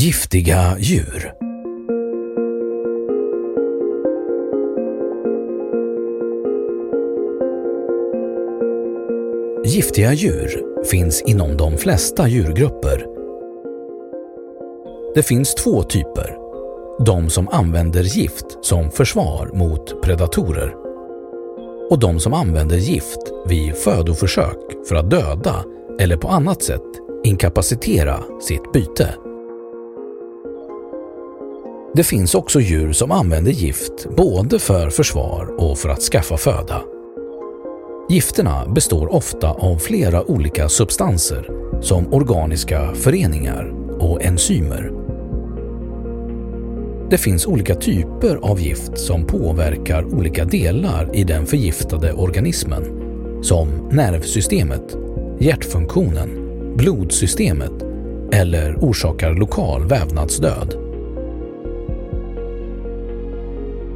Giftiga djur Giftiga djur finns inom de flesta djurgrupper. Det finns två typer. De som använder gift som försvar mot predatorer och de som använder gift vid födoförsök för att döda eller på annat sätt inkapacitera sitt byte. Det finns också djur som använder gift både för försvar och för att skaffa föda. Gifterna består ofta av flera olika substanser som organiska föreningar och enzymer. Det finns olika typer av gift som påverkar olika delar i den förgiftade organismen som nervsystemet, hjärtfunktionen, blodsystemet eller orsakar lokal vävnadsdöd.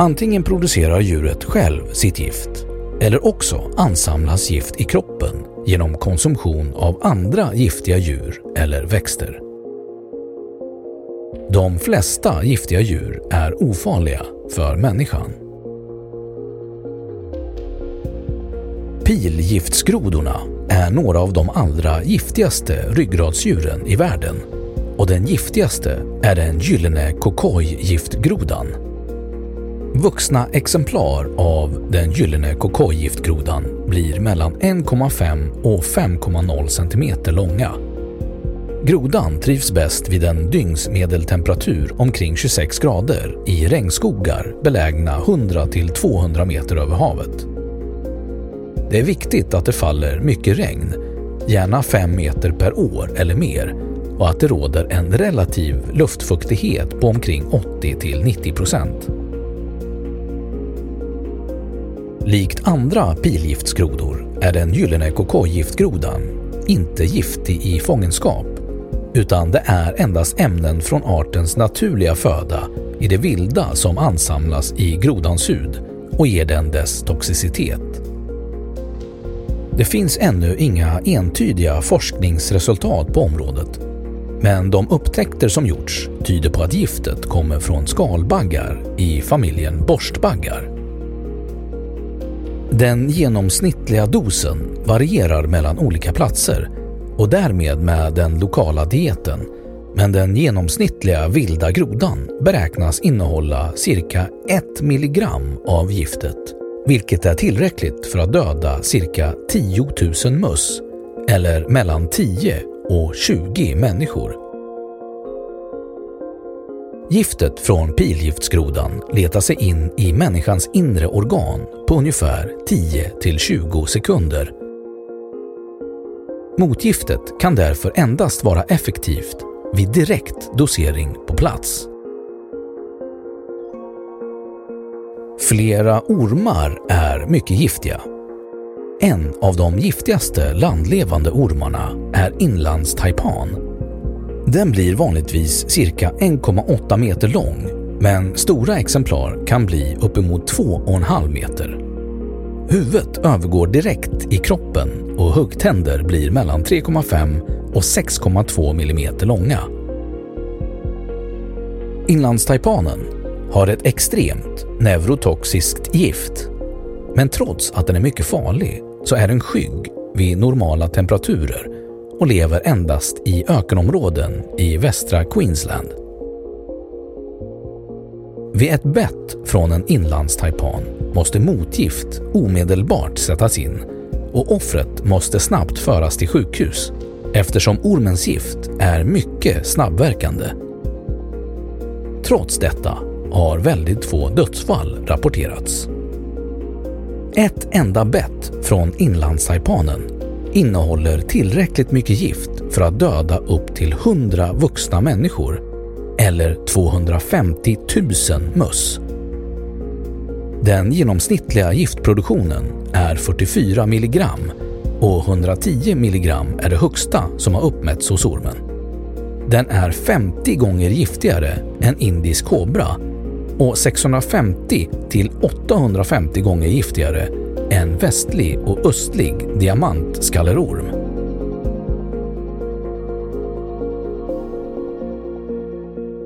Antingen producerar djuret själv sitt gift eller också ansamlas gift i kroppen genom konsumtion av andra giftiga djur eller växter. De flesta giftiga djur är ofarliga för människan. Pilgiftsgrodorna är några av de allra giftigaste ryggradsdjuren i världen och den giftigaste är den gyllene kokojgiftgrodan. Vuxna exemplar av den gyllene kokojgiftgrodan blir mellan 1,5 och 5,0 cm långa. Grodan trivs bäst vid en dygnsmedeltemperatur omkring 26 grader i regnskogar belägna 100-200 meter över havet. Det är viktigt att det faller mycket regn, gärna 5 meter per år eller mer, och att det råder en relativ luftfuktighet på omkring 80-90 procent. Likt andra pilgiftsgrodor är den gyllene kokojgiftgrodan inte giftig i fångenskap utan det är endast ämnen från artens naturliga föda i det vilda som ansamlas i grodans hud och ger den dess toxicitet. Det finns ännu inga entydiga forskningsresultat på området men de upptäckter som gjorts tyder på att giftet kommer från skalbaggar i familjen borstbaggar. Den genomsnittliga dosen varierar mellan olika platser och därmed med den lokala dieten men den genomsnittliga vilda grodan beräknas innehålla cirka 1 milligram av giftet vilket är tillräckligt för att döda cirka 10 000 möss eller mellan 10 och 20 människor. Giftet från pilgiftsgrodan letar sig in i människans inre organ på ungefär 10-20 sekunder. Motgiftet kan därför endast vara effektivt vid direkt dosering på plats. Flera ormar är mycket giftiga. En av de giftigaste landlevande ormarna är inlandstaipan. Den blir vanligtvis cirka 1,8 meter lång men stora exemplar kan bli uppemot 2,5 meter. Huvudet övergår direkt i kroppen och huggtänder blir mellan 3,5 och 6,2 mm långa. Inlandstaipanen har ett extremt neurotoxiskt gift. Men trots att den är mycket farlig så är den skygg vid normala temperaturer och lever endast i ökenområden i västra Queensland. Vid ett bett från en inlandstaipan måste motgift omedelbart sättas in och offret måste snabbt föras till sjukhus eftersom ormens gift är mycket snabbverkande. Trots detta har väldigt få dödsfall rapporterats. Ett enda bett från inlandstaipanen innehåller tillräckligt mycket gift för att döda upp till 100 vuxna människor eller 250 000 möss. Den genomsnittliga giftproduktionen är 44 milligram och 110 milligram är det högsta som har uppmätts hos ormen. Den är 50 gånger giftigare än indisk kobra och 650 till 850 gånger giftigare en västlig och östlig diamantskallerorm.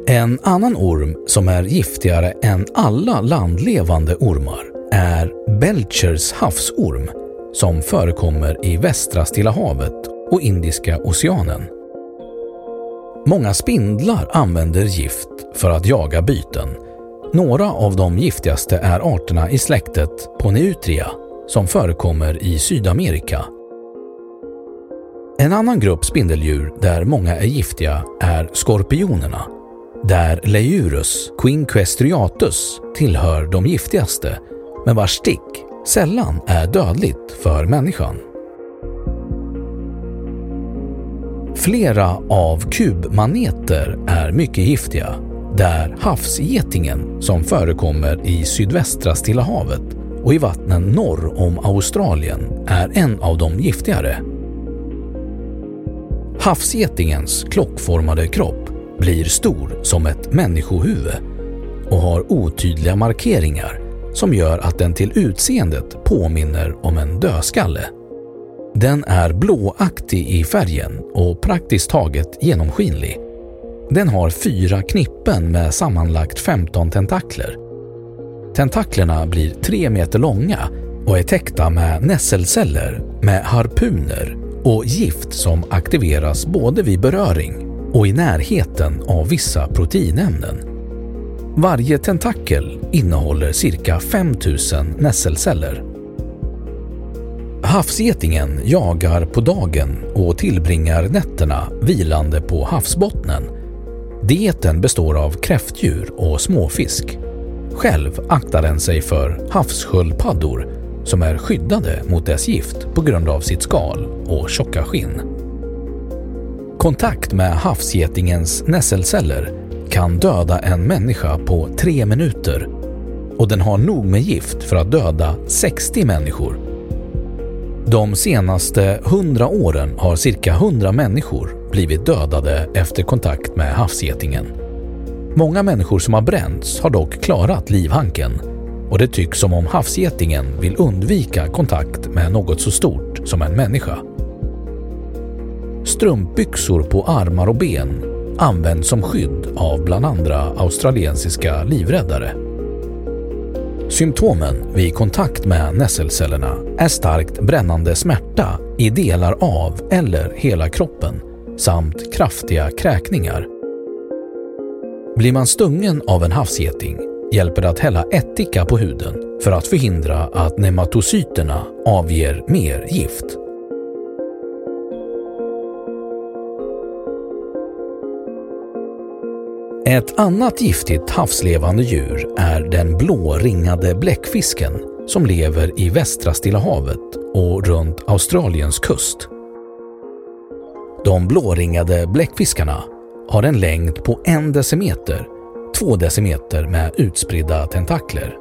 En annan orm som är giftigare än alla landlevande ormar är Belchers havsorm som förekommer i västra Stilla havet och Indiska oceanen. Många spindlar använder gift för att jaga byten. Några av de giftigaste är arterna i släktet Poneutria som förekommer i Sydamerika. En annan grupp spindeldjur där många är giftiga är skorpionerna, där Leiurus quinquestriatus tillhör de giftigaste, men vars stick sällan är dödligt för människan. Flera av kubmaneter är mycket giftiga, där havsgetingen som förekommer i sydvästra Stilla havet och i vattnen norr om Australien är en av de giftigare. Havsgetingens klockformade kropp blir stor som ett människohuvud och har otydliga markeringar som gör att den till utseendet påminner om en dödskalle. Den är blåaktig i färgen och praktiskt taget genomskinlig. Den har fyra knippen med sammanlagt 15 tentakler. Tentaklerna blir tre meter långa och är täckta med nässelceller med harpuner och gift som aktiveras både vid beröring och i närheten av vissa proteinämnen. Varje tentakel innehåller cirka 5000 nässelceller. Havsgetingen jagar på dagen och tillbringar nätterna vilande på havsbottnen. Dieten består av kräftdjur och småfisk. Själv aktar den sig för havssköldpaddor som är skyddade mot dess gift på grund av sitt skal och tjocka skinn. Kontakt med havsgetingens nässelceller kan döda en människa på tre minuter och den har nog med gift för att döda 60 människor. De senaste 100 åren har cirka 100 människor blivit dödade efter kontakt med havsgetingen. Många människor som har bränts har dock klarat livhanken och det tycks som om havsgetingen vill undvika kontakt med något så stort som en människa. Strumpbyxor på armar och ben används som skydd av bland andra australiensiska livräddare. Symptomen vid kontakt med nässelcellerna är starkt brännande smärta i delar av eller hela kroppen samt kraftiga kräkningar. Blir man stungen av en havsgeting hjälper det att hälla ättika på huden för att förhindra att nematocyterna avger mer gift. Ett annat giftigt havslevande djur är den blåringade bläckfisken som lever i västra Stilla havet och runt Australiens kust. De blåringade bläckfiskarna har en längd på en decimeter, två decimeter med utspridda tentakler.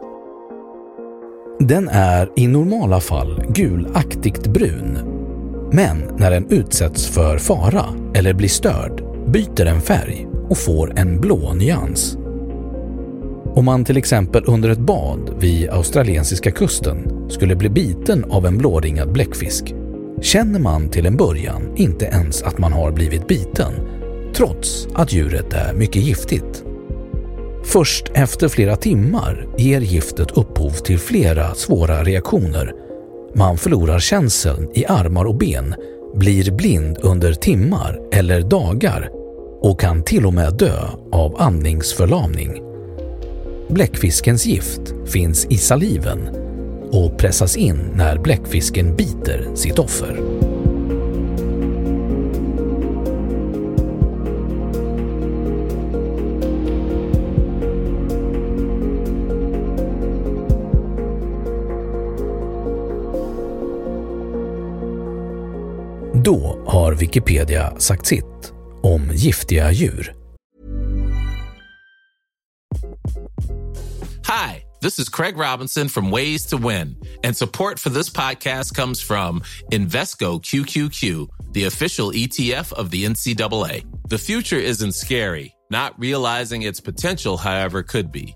Den är i normala fall gulaktigt brun, men när den utsätts för fara eller blir störd byter den färg och får en blå nyans. Om man till exempel under ett bad vid australiensiska kusten skulle bli biten av en blåringad bläckfisk känner man till en början inte ens att man har blivit biten, trots att djuret är mycket giftigt. Först efter flera timmar ger giftet upphov till flera svåra reaktioner. Man förlorar känseln i armar och ben, blir blind under timmar eller dagar och kan till och med dö av andningsförlamning. Bläckfiskens gift finns i saliven och pressas in när bläckfisken biter sitt offer. Wikipedia sagt sitt om giftiga djur. Hi, this is Craig Robinson from Ways to Win, and support for this podcast comes from Invesco QQQ, the official ETF of the NCAA. The future isn't scary. Not realizing its potential, however, could be.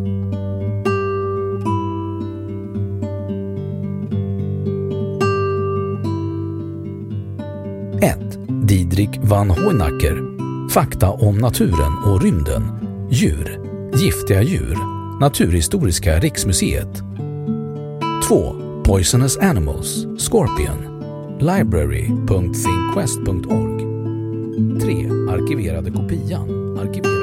Didrik van Hoenacker. Fakta om naturen och rymden. Djur. Giftiga djur. Naturhistoriska riksmuseet. 2. Poisonous Animals. Scorpion. Library.thinkquest.org 3. Arkiverade kopian. Arkiverade